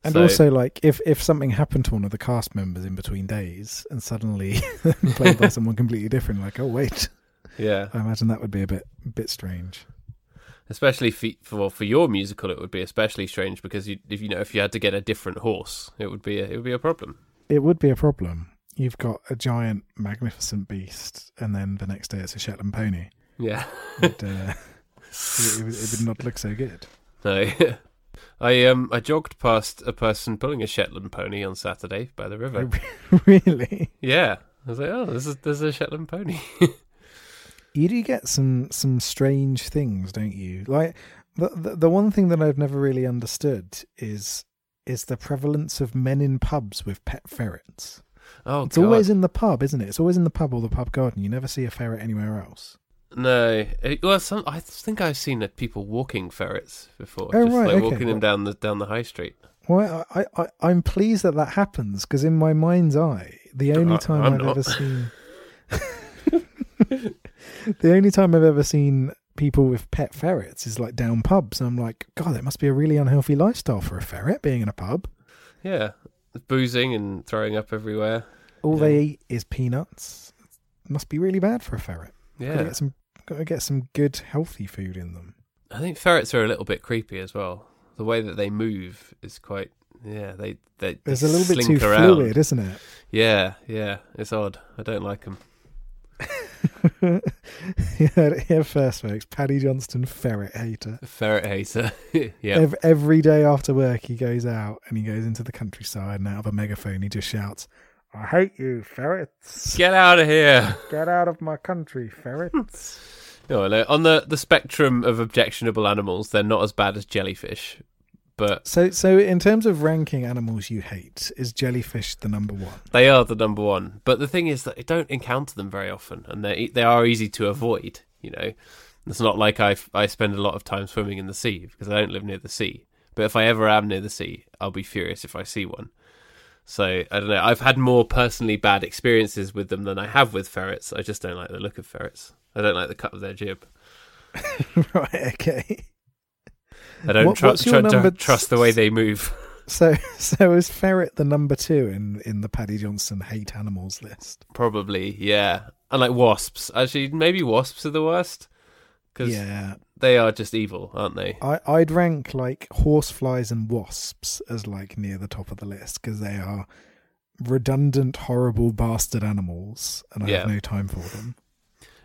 And So- also, like, if, if something happened to one of the cast members in between days and suddenly played by someone completely different, like, oh, wait, yeah, I imagine that would be a bit bit strange. especially for for, for your musical, it would be especially strange because you, if you know if you had to get a different horse, it would be a, it would be a problem. It would be a problem. You've got a giant, magnificent beast, and then the next day it's a Shetland pony. Yeah. It, uh, it, it would- it would not look so good. No. I um I jogged past a person pulling a Shetland pony on Saturday by the river. really? Yeah. I was like, oh, this is there's a Shetland pony. You do get some some strange things, don't you? Like the, the the one thing that I've never really understood is is the prevalence of men in pubs with pet ferrets. Oh, It's God. always in the pub, isn't it? It's always in the pub or the pub garden. You never see a ferret anywhere else. No. It, well, some I think I've seen uh, people walking ferrets before, Oh, just right, like okay. walking them down the down the high street. Well, I, I I'm pleased that that happens because in my mind's eye, the only I- time I'm I've not. ever seen the only time I've ever seen people with pet ferrets is like down pubs. I'm like, God, that must be a really unhealthy lifestyle for a ferret being in a pub. Yeah, boozing and throwing up everywhere. All Yeah. they eat is peanuts. must be really bad for a ferret. Gotta Yeah, get some gotta get some good healthy food in them. I think ferrets are a little bit creepy as well. The way that they move is quite. Yeah, they they, It's a little bit too around. fluid, isn't it? Yeah, yeah, it's odd. I don't like them. yeah, here first, folks. Paddy Johnston, ferret hater. Ferret hater. yeah. Ev- every day after work, he goes out and he goes into the countryside, and out of a megaphone, he just shouts, "I hate you, ferrets! Get out of here. Get out of my country, ferrets!" No, no, on the, the spectrum of objectionable animals, they're not as bad as jellyfish, but so, so in terms of ranking animals you hate, is jellyfish the number one? they are the number one. But the thing is that I don't encounter them very often, and they they are easy to avoid. You know, it's not like I I spend a lot of time swimming in the sea because I don't live near the sea. But if I ever am near the sea, I'll be furious if I see one. So I don't know. I've had more personally bad experiences with them than I have with ferrets. I just don't like the look of ferrets. I don't like the cut of their jib. right. Okay. I don't What- tru- what's your tru- tru- number- trust the way they move. So so is ferret the number two in in the Paddy Johnson hate animals list? Probably, yeah. And like wasps. Actually, maybe wasps are the worst because Yeah. They are just evil, aren't they? I, I'd rank like horseflies and wasps as like near the top of the list because they are redundant, horrible bastard animals, and I Yeah. have no time for them.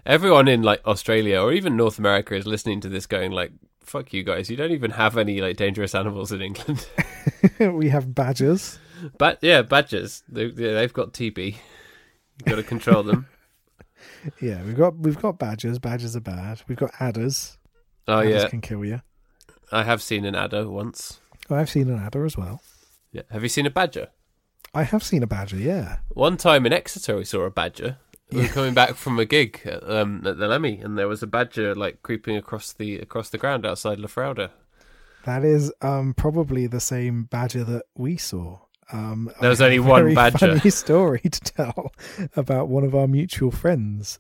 Everyone in like Australia or even North America is listening to this, going like, "Fuck you guys! You don't even have any like dangerous animals in England." we have badgers. but yeah, badgers—they they've got TB. You've got to control them. Yeah, we've got we've got badgers. Badgers are bad. We've got adders. Oh adders yeah, can kill you. I have seen an adder once. Oh, I've seen an adder as well. Yeah, have you seen a badger? I have seen a badger. Yeah. One time in Exeter, we saw a badger. We were coming back from a gig at, um, at the Lemmy, and there was a badger like creeping across the across the ground outside Lafrowda. That is um, probably the same badger that we saw. Um, There was only one badger. Funny story to tell about one of our mutual friends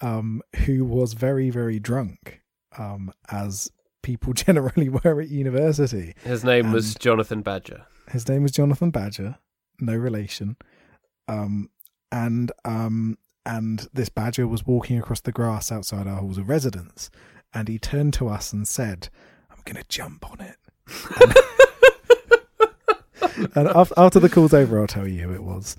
um, who was very, very drunk, um, as people generally were at university. His name was Jonathan Badger. His name was Jonathan Badger, no relation. Um, and um, and this badger was walking across the grass outside our halls of residence, and he turned to us and said, "I'm going to jump on it." and after, after the call's over, I'll tell you who it was.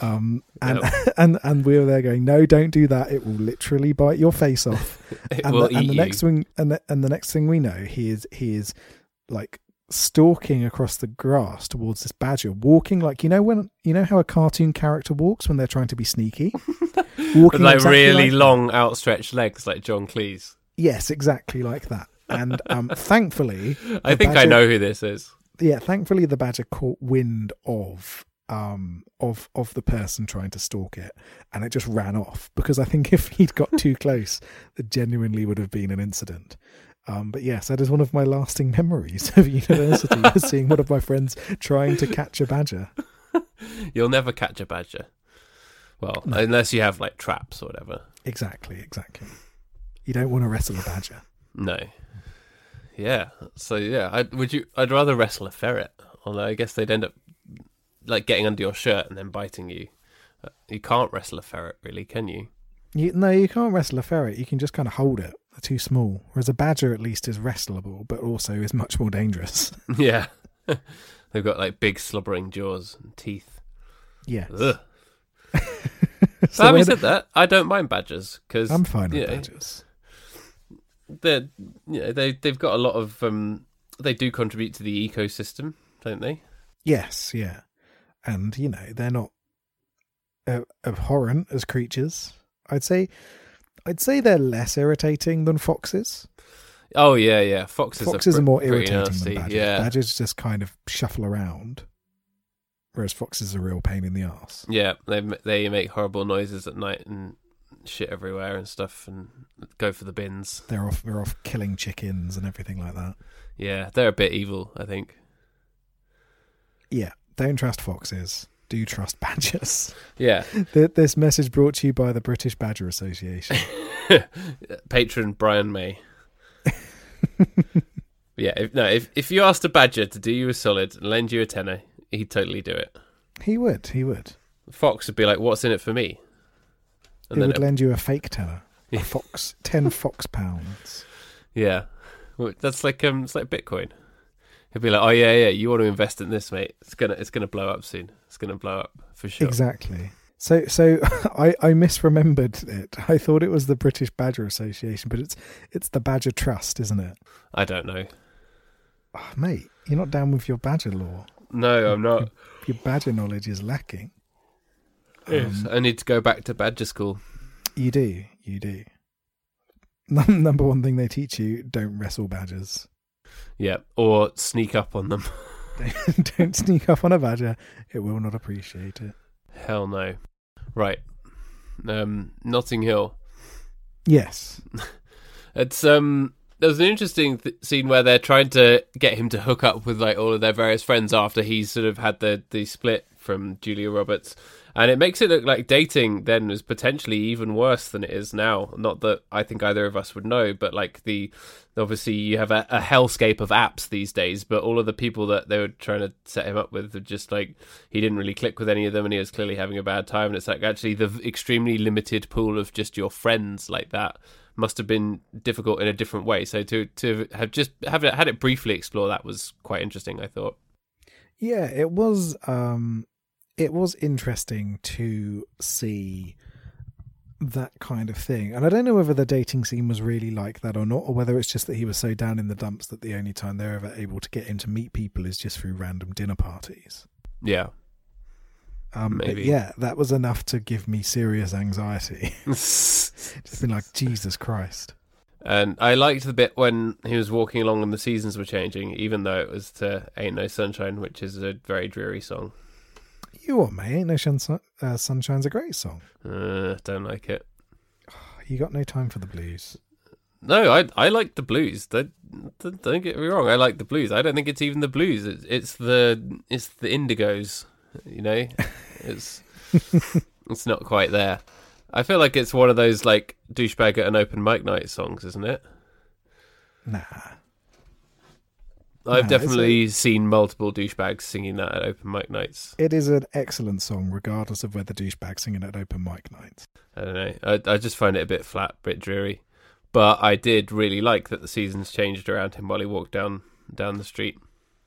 Um, and, and and we were there going, no, don't do that. It will literally bite your face off. It And the, and the next thing, and the, and the next thing we know, he is he is like stalking across the grass towards this badger, walking like you know when you know how a cartoon character walks when they're trying to be sneaky, walking With like exactly really like long, outstretched legs, like John Cleese. Yes, exactly like that. And um, thankfully, I think I know who this is. yeah, thankfully the badger caught wind of um of of the person trying to stalk it and it just ran off because I think if he'd got too close there genuinely would have been an incident. Um but yes, that is one of my lasting memories of university seeing one of my friends trying to catch a badger. You'll never catch a badger. Well, No. unless you have like traps or whatever. Exactly, exactly. You don't want to wrestle a badger. No. Yeah. So yeah, I would you. I'd rather wrestle a ferret. Although I guess they'd end up like getting under your shirt and then biting you. Uh, You can't wrestle a ferret, really, can you? You, no, you can't wrestle a ferret. You can just kind of hold it. They're too small. Whereas a badger at least is wrestleable, but also is much more dangerous. yeah. They've got like big slobbering jaws and teeth. Yeah. So having said that, I don't mind badgers because I'm fine with yeah. badgers. they're you know, they they've got a lot of um they do contribute to the ecosystem, don't they? Yes, yeah. And, you know, they're not uh, abhorrent as creatures. I'd say I'd say they're less irritating than foxes. Oh yeah, yeah. Foxes, Foxes are, are more irritating nasty. than badgers. Yeah, Badgers just kind of shuffle around. Whereas foxes are a real pain in the ass. yeah. They they make horrible noises at night and shit everywhere and stuff, and go for the bins. They're off they're off killing chickens and everything like that. Yeah, they're a bit evil, I think. Yeah. Don't trust foxes. Do trust badgers. Yeah, Th- This message brought to you by the British Badger Association. patron Brian May. yeah, if, no. If if you asked a badger to do you a solid and lend you a tenner, he'd totally do it. he would. He would. Fox would be like, "What's in it for me?" And He then would it- lend you a fake tenner. Yeah. A fox. Ten fox pounds. Yeah, Well, that's like um, it's like Bitcoin. He'll be like, "Oh yeah, yeah, you want to invest in this, mate? It's gonna, it's gonna blow up soon. It's gonna blow up for sure." Exactly. So, so I, I misremembered it. I thought it was the British Badger Association, but it's it's the Badger Trust, isn't it? I don't know. Oh, mate, you're not down with your badger law. No, I'm not. Your badger knowledge is lacking. Yes, Um, I need to go back to Badger School. you do, you do. Number one thing they teach you: don't wrestle badgers. Yeah, or sneak up on them. don't sneak up on a badger; it will not appreciate it. Hell no. Right. Um, Notting Hill. Yes, It's um. There's an interesting th- scene where they're trying to get him to hook up with like all of their various friends after he's sort of had the the split from Julia Roberts, and it makes it look like dating then was potentially even worse than it is now. Not that I think either of us would know, but like the obviously you have a, a hellscape of apps these days, but all of the people that they were trying to set him up with just like he didn't really click with any of them, and he was clearly having a bad time. And it's like actually the extremely limited pool of just your friends like that must have been difficult in a different way. So to to have just have it, had it briefly explore that was quite interesting. I thought. Yeah, it was. Um, it was interesting to see that kind of thing, and I don't know whether the dating scene was really like that or not, or whether it's just that he was so down in the dumps that the only time they're ever able to get him to meet people is just through random dinner parties. Yeah. Um, Maybe. yeah, that was enough to give me serious anxiety. Just been like, Jesus Christ. And I liked the bit when he was walking along and the seasons were changing, even though it was to "Ain't No Sunshine," which is a very dreary song. You what, mate? No Shun- uh, Sunshine's a great song. Uh, don't like it. You got no time for the blues. No, I I like the blues. Don't, don't get me wrong. I like the blues. I don't think it's even the blues. It's, it's the it's the Indigos. You know, it's it's not quite there. I feel like it's one of those like douchebag at an open mic night songs, isn't it? Nah. I've No, definitely seen multiple douchebags singing that at open mic nights. It is an excellent song, regardless of whether douchebag singing at open mic nights. I don't know. I I just find it a bit flat, a bit dreary. But I did really like that the seasons changed around him while he walked down down the street.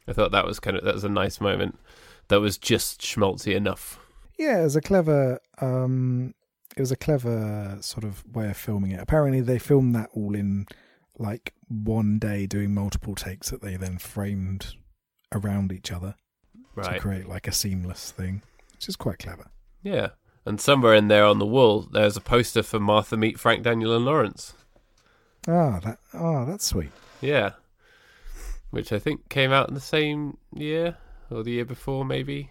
I thought that was kind of that was a nice moment. That was just schmaltzy enough. Yeah, it was a clever. Um, it was a clever sort of way of filming it. Apparently, they filmed that all in like one day, doing multiple takes that they then framed around each other to create like a seamless thing, which is quite clever. Yeah. And somewhere in there on the wall, there's a poster for Martha meet Frank Daniel and Laurence. Ah, that. Ah, that's sweet. Yeah. Which I think came out in the same year or the year before, maybe.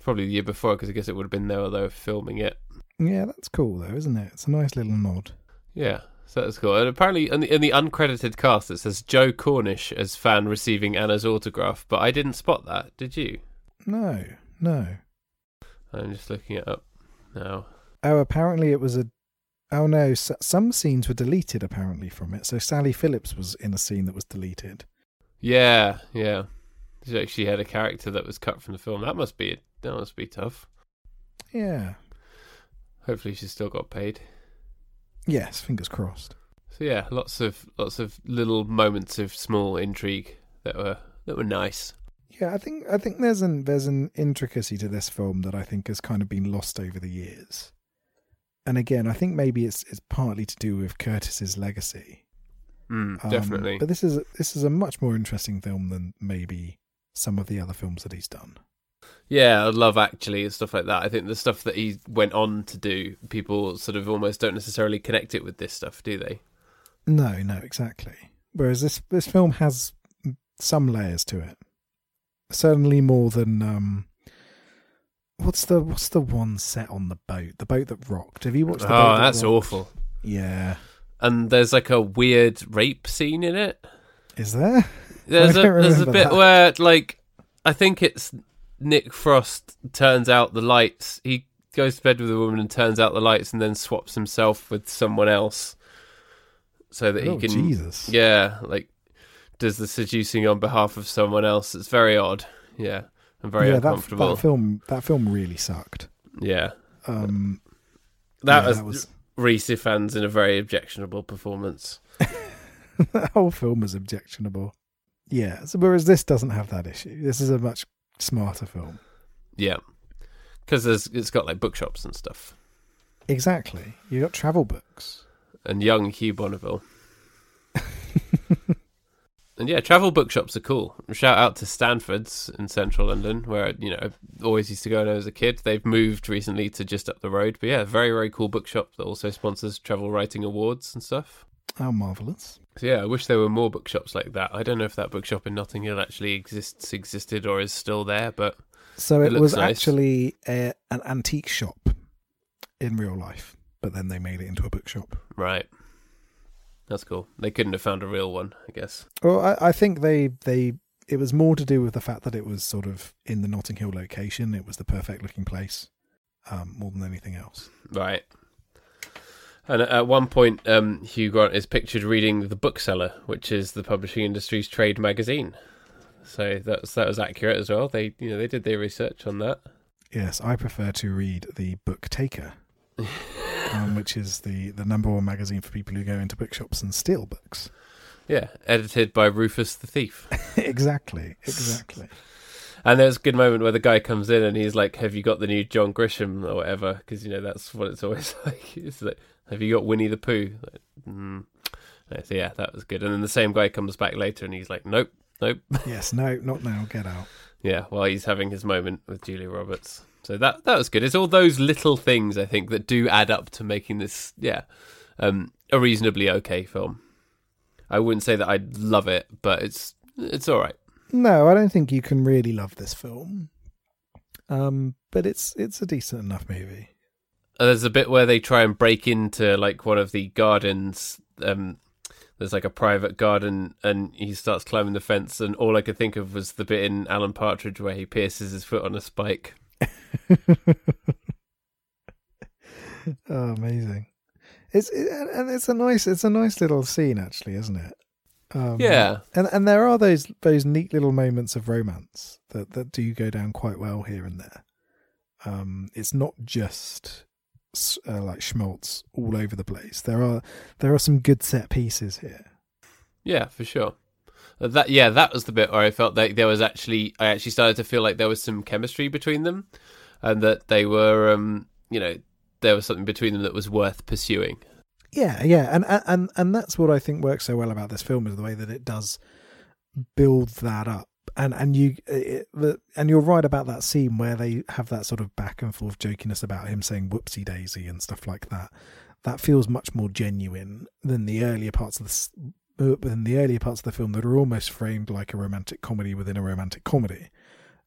Probably the year before, because I guess it would have been there while filming it. Yeah, that's cool though, isn't it? It's a nice little nod. Yeah, so that's cool. And apparently, in the, in the uncredited cast, it says Joe Cornish as fan receiving Anna's autograph, but I didn't spot that. Did you? No, no. I'm just looking it up now. Oh, apparently it was a. Oh no, s- some scenes were deleted apparently from it. So Sally Phillips was in a scene that was deleted. Yeah, yeah. She actually had a character that was cut from the film. That must be that must be tough. Yeah. Hopefully, she's still got paid. Yes, fingers crossed. So yeah, lots of lots of little moments of small intrigue that were that were nice. Yeah, I think I think there's an there's an intricacy to this film that I think has kind of been lost over the years. And again, I think maybe it's it's partly to do with Curtis's legacy. Mm, Um, definitely. But this is this is a much more interesting film than maybe some of the other films that he's done. Yeah, I love actually and stuff like that. I think the stuff that he went on to do, people sort of almost don't necessarily connect it with this stuff, do they? No, no, exactly. Whereas this this film has some layers to it. Certainly more than um what's the what's the one set on the boat? The boat that rocked. Have you watched the Oh, that that's rocked? awful. Yeah. And there's like a weird rape scene in it. Is there? There's a there's a bit that. where like I think it's Nick Frost turns out the lights. He goes to bed with a woman and turns out the lights, and then swaps himself with someone else, so that he oh, can Jesus. yeah like does the seducing on behalf of someone else. It's very odd. Yeah, and very yeah, that, uncomfortable. that film that film really sucked. yeah, Um that yeah, was, that was Rhys Ifans in a very objectionable performance. the whole film was objectionable. Yeah, so whereas this doesn't have that issue. This is a much smarter film. Yeah, because it's got like bookshops and stuff. Exactly. You got travel books. and young Hugh Bonneville. and yeah, travel bookshops are cool. Shout out to Stanfords in central London, where you know I always used to go when I was a kid. They've moved recently to just up the road, but yeah, very very cool bookshop that also sponsors travel writing awards and stuff. Oh, marvelous. So yeah, I wish there were more bookshops like that. I don't know if that bookshop in Notting Hill actually exists, existed, or is still there, but So It it, was nice. actually a, an antique shop in real life, but then they made it into a bookshop. right, that's cool. They couldn't have found a real one, I guess. Well, I, I think they they it was more to do with the fact that it was sort of in the Notting Hill location. It was the perfect looking place, um, more than anything else. Right. And at one point, um, Hugh Grant is pictured reading The Bookseller, which is the publishing industry's trade magazine. So that was, that was accurate as well. They you know they did their research on that. Yes, I prefer to read the Book Taker, um, which is the, the number one magazine for people who go into bookshops and steal books. Yeah, edited by Rufus the Thief. exactly, exactly. And there's a good moment where the guy comes in and he's like, "Have you got the new John Grisham or whatever?" Because you know that's what it's always like. It's like, "Have you got Winnie the Pooh?" Like, mm. So yeah, that was good. And then the same guy comes back later and he's like, "Nope, nope." yes, no, not now. Get out. yeah, while he's having his moment with Julia Roberts. So that that was good. It's all those little things I think that do add up to making this, yeah, um, a reasonably okay film. I wouldn't say that I'd love it, but it's it's all right. No, I don't think you can really love this film. Um, but it's it's a decent enough movie. There's a bit where they try and break into like one of the gardens. Um, there's like a private garden, and he starts climbing the fence. And all I could think of was the bit in Alan Partridge where he pierces his foot on a spike. oh, amazing! It's it, and it's a nice it's a nice little scene actually, isn't it? Um, Yeah. and and there are those those neat little moments of romance that that do go down quite well here and there. Um, it's not just uh, like schmaltz all over the place. There are there are some good set pieces here. Yeah, for sure. Uh, That yeah, that was the bit where I felt like there was actually I actually started to feel like there was some chemistry between them, and that they were um you know there was something between them that was worth pursuing. Yeah, yeah, and and and that's what I think works so well about this film is the way that it does build that up. And and you it, and you're right about that scene where they have that sort of back and forth jokiness about him saying "whoopsie daisy" and stuff like that. That feels much more genuine than the earlier parts of the uh, than the earlier parts of the film that are almost framed like a romantic comedy within a romantic comedy.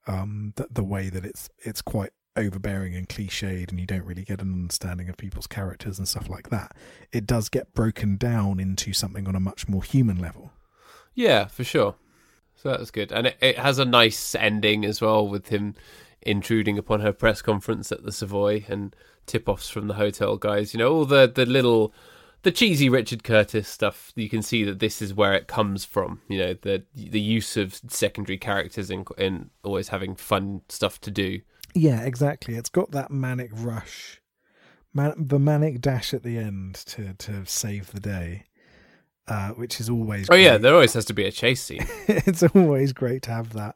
Um, the, the way that it's it's quite overbearing and cliched, and you don't really get an understanding of people's characters and stuff like that. It does get broken down into something on a much more human level. Yeah, for sure. So that's good, and it, it has a nice ending as well with him intruding upon her press conference at the Savoy and tip-offs from the hotel guys. You know, all the the little the cheesy Richard Curtis stuff. You can see that this is where it comes from. You know, the the use of secondary characters in in always having fun stuff to do. Yeah, exactly. It's got that manic rush, man, the manic dash at the end to to save the day, uh, which is always. Oh yeah, there always has to be a chase scene. it's always great to have that.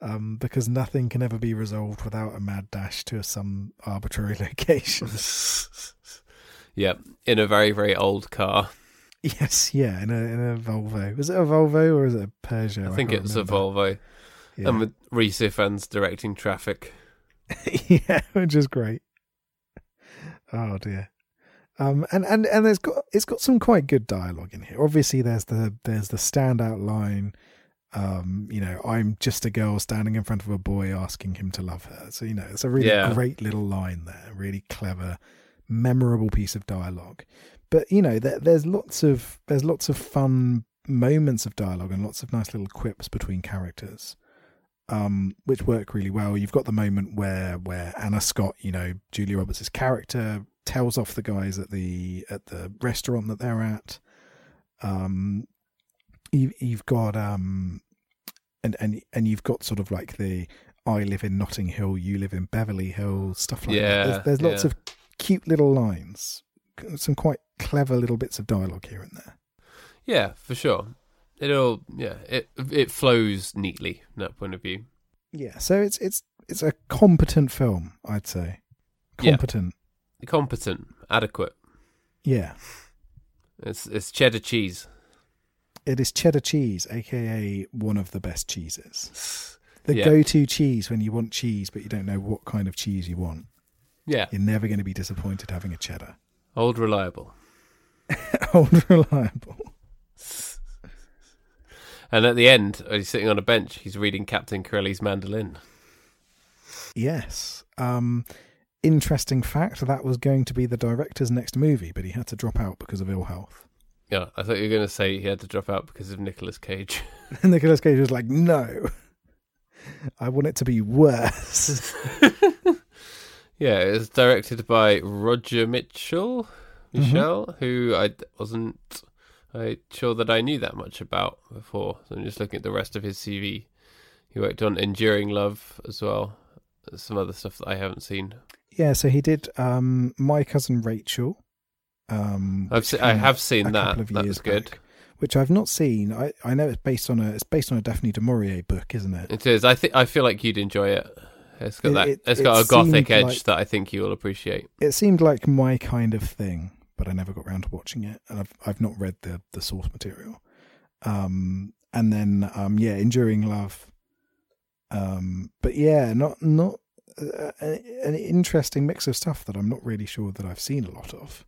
Um, because nothing can ever be resolved without a mad dash to some arbitrary location. yeah, in a very very old car. yes, yeah, in a in a Volvo. Was it a Volvo or is it a Peugeot? I think can't it's a. Volvo. Yeah. And with Rhys Ifans directing traffic. yeah, which is great. Oh dear. Um, and and and there's got it's got some quite good dialogue in here. Obviously, there's the there's the standout line. Um, you know, I'm just a girl standing in front of a boy asking him to love her. So you know, it's a really Yeah. great little line there. Really clever, memorable piece of dialogue. But you know, there, there's lots of there's lots of fun moments of dialogue and lots of nice little quips between characters um, which work really well. You've got the moment where where Anna Scott, you know, Julia Roberts' character, tells off the guys at the at the restaurant that they're at. Um, you, you've got um, and and and you've got sort of like the I live in Notting Hill, you live in Beverly Hills, stuff like Yeah, that. There's, there's lots yeah. of cute little lines, some quite clever little bits of dialogue here and there. Yeah, for sure. It'll yeah, it it flows neatly from that point of view. Yeah, so it's it's it's a competent film, I'd say. Yeah. Competent. Adequate. Yeah. It's it's cheddar cheese. It is cheddar cheese, aka one of the best cheeses. The Yeah. go to cheese when you want cheese but you don't know what kind of cheese you want. Yeah, You're never going to be disappointed having a cheddar. old reliable. Old reliable. And at the end, he's sitting on a bench, he's reading Captain Corelli's mandolin. Yes. Um interesting fact that was going to be the director's next movie, but he had to drop out because of ill health. Yeah, I thought you were going to say he had to drop out because of Nicolas Cage. And Nicolas Cage was like, "No, I want it to be worse." yeah, it was directed by Roger Michell, mm-hmm. Michelle, who I wasn't I sure that I knew that much about before. So I'm just looking at the rest of his CV. He worked on Enduring Love as well. Some other stuff that I haven't seen. Yeah, so he did um, My Cousin Rachel. Um, I've se- I have seen that. That was good. back, which I've not seen. I, I know it's based on a it's based on a Daphne du Maurier book, isn't it? It is. I think I feel like you'd enjoy it. It's got It- that. it- it's got it a gothic edge like- that I think you will appreciate. It seemed like my kind of thing, but I never got round to watching it, and I've I've not read the the source material. Um, and then um, yeah, Enduring Love. Um, but yeah, not not uh, an interesting mix of stuff that I'm not really sure that I've seen a lot of.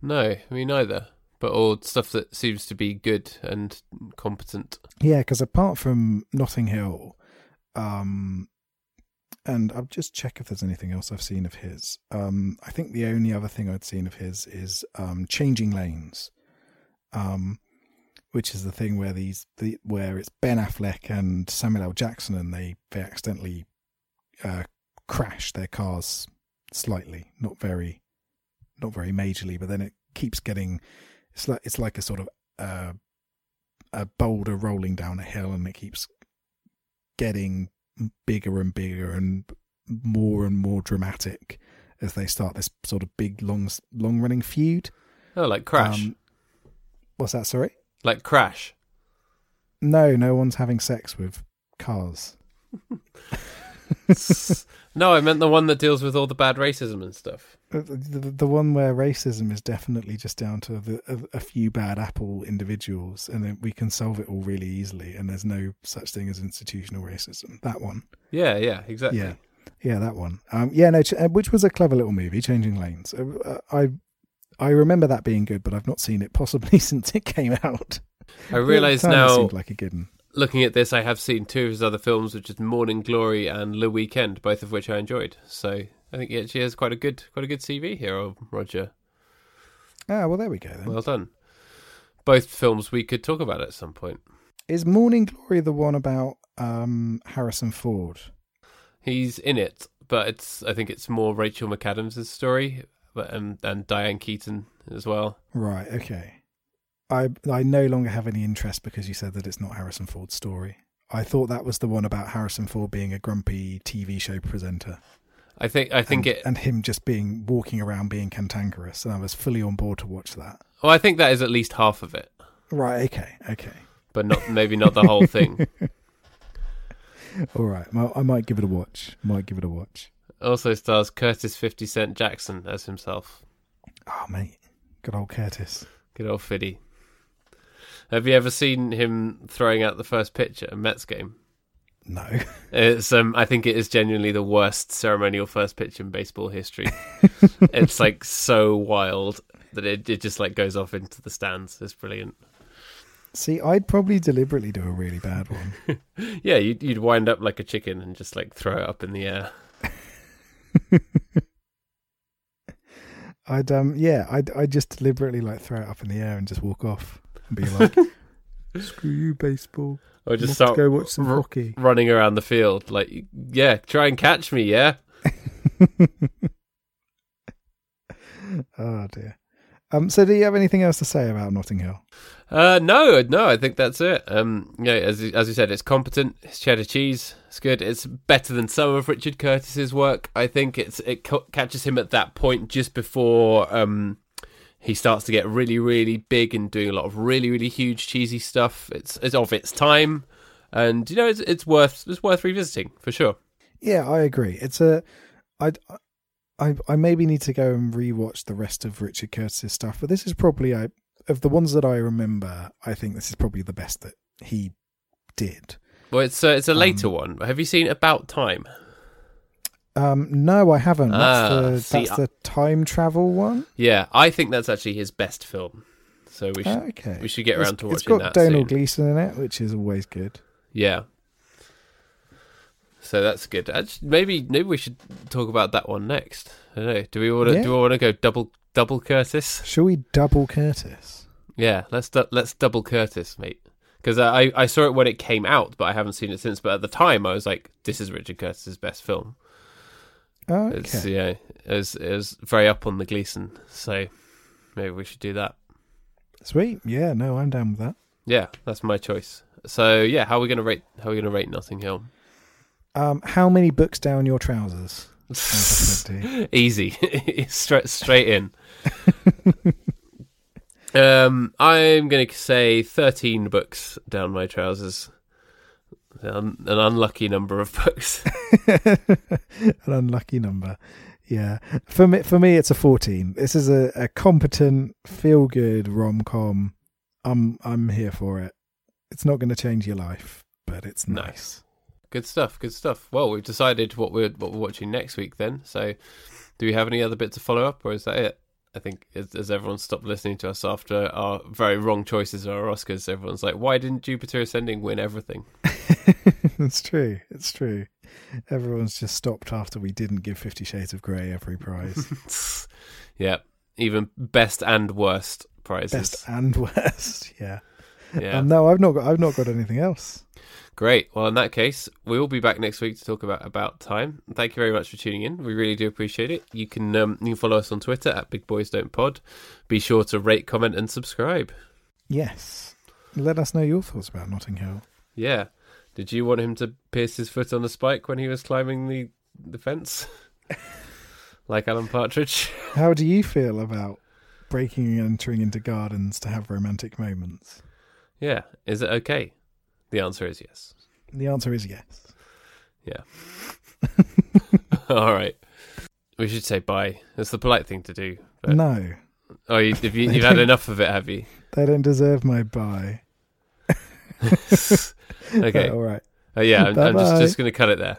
No, me neither. But all stuff that seems to be good and competent. Yeah, because apart from Notting Hill, um, and I'll just check if there's anything else I've seen of his. Um, I think the only other thing I'd seen of his is um, Changing Lanes, um, which is the thing where these the where it's Ben Affleck and Samuel L. Jackson, and they they accidentally uh, crash their cars slightly, not very, not very majorly, but then it keeps getting. It's like it's like a sort of uh, a boulder rolling down a hill and it keeps getting bigger and bigger and more and more dramatic as they start this sort of big long long running feud. Oh, like Crash. Um, what's that? Sorry. like Crash. No, no one's having sex with cars. no, I meant the one that deals with all the bad racism and stuff. The, the, the one where racism is definitely just down to the, a, a few bad apple individuals, and then we can solve it all really easily, and there's no such thing as institutional racism. That one. Yeah, yeah, exactly. Yeah, yeah, that one. Um, yeah, no, ch- uh, which was a clever little movie, Changing Lanes. Uh, uh, I I remember that being good, but I've not seen it possibly since it came out. I realise it now, seemed like a given. Looking at this, I have seen two of his other films, which is Morning Glory and Le Weekend, both of which I enjoyed. So I think he actually has quite a good, quite a good CV here, oh, Roger. Ah, well, there we go. Then. Well done. Both films we could talk about at some point. Is Morning Glory the one about um, Harrison Ford? He's in it, but it's I think it's more Rachel McAdams' story, but and, and Diane Keaton as well. Right. Okay. I I no longer have any interest because you said that it's not Harrison Ford's story. I thought that was the one about Harrison Ford being a grumpy TV show presenter. I think I think and, it. and him just being walking around being cantankerous, and I was fully on board to watch that. Well, I think that is at least half of it, Right. Okay. Okay. but not maybe not the whole thing. All right. Well, I might give it a watch. Might give it a watch. Also stars Curtis Fifty Cent Jackson as himself. Oh, mate. Good old Curtis. Good old Fiddy. Have you ever seen him throwing out the first pitch at a Mets game? No. It's um, I think it is genuinely the worst ceremonial first pitch in baseball history. it's like so wild that it it just like goes off into the stands. It's brilliant. See, I'd probably deliberately do a really bad one. Yeah, you'd you'd wind up like a chicken and just like throw it up in the air. I'd um yeah, I'd I'd just deliberately like throw it up in the air and just walk off and be like, "Screw you, baseball. Or Just start go watch some r- hockey." running around the field like yeah, try and catch me, yeah. Oh dear. Um. So, do you have anything else to say about Notting Hill? Uh, no, no, I think that's it. Um, yeah, as as you said, it's competent. It's cheddar cheese. It's good. It's better than some of Richard Curtis's work. I think it's it ca- catches him at that point just before um he starts to get really, really big and doing a lot of really, really huge cheesy stuff. It's it's of its time, and you know it's it's worth it's worth revisiting for sure. Yeah, I agree. It's a, I, I, I maybe need to go and rewatch the rest of Richard Curtis's stuff, but this is probably I of the ones that I remember. I think this is probably the best that he did. Well, it's uh, it's a later Um, one. Have you seen About Time? Um, no, I haven't. That's Ah, the see, that's the time travel one. Yeah, I think that's actually his best film. So we should Okay, we should get It's- around to It's got that Domhnall soon. Gleeson in it, which is always good. Yeah. So that's good. Actually, maybe maybe we should talk about that one next. I don't know. Do we want to Yeah. do we want to go double double Curtis? Shall we double Curtis? Yeah, let's du- let's double Curtis, mate. Because I I saw it when it came out, but I haven't seen it since. But at the time, I was like, "This is Richard Curtis's best film." Oh, It's okay. yeah, it was, it was very up on the Gleeson, so maybe we should do that. Sweet. Yeah, no, I'm down with that. Yeah, that's my choice. So yeah, how are we gonna rate? How are we gonna rate Notting Hill? Um, how many books down your trousers? out of 20? Easy, straight straight in. um, I'm going to say 13 books down my trousers. An, an unlucky number of books. An unlucky number. Yeah. For me, for me, it's a 14. This is a, a competent, feel good rom com. I'm, I'm here for it. It's not going to change your life, but it's nice. Nice. Good stuff. Good stuff. Well, we've decided what we're what we're watching next week. Then, so do we have any other bits to follow up, or is that it? I think as, as everyone stopped listening to us after our very wrong choices of our Oscars, everyone's like, "Why didn't Jupiter Ascending win everything?" it's true. It's true. Everyone's just stopped after we didn't give Fifty Shades of Grey every prize. yeah, even best and worst prizes. Best and worst. Yeah. Yeah. Um, no, I've not got. I've not got anything else. Great. Well, in that case, we will be back next week to talk about About Time. Thank you very much for tuning in. We really do appreciate it. You can um, you can follow us on Twitter at Big Boys Don't Pod. Be sure to rate, comment, and subscribe. Yes. Let us know your thoughts about Notting Hill. Yeah. Did you want him to pierce his foot on the spike when he was climbing the the fence, like Alan Partridge? How do you feel about breaking and entering into gardens to have romantic moments? Yeah. Is it okay? The answer is yes. The answer is yes. Yeah. All right. We should say bye. It's the polite thing to do. But, No, Oh, you, have you, you've had enough of it, have you? they don't deserve my bye. okay. All right. Oh yeah, I'm, I'm just just going to cut it there.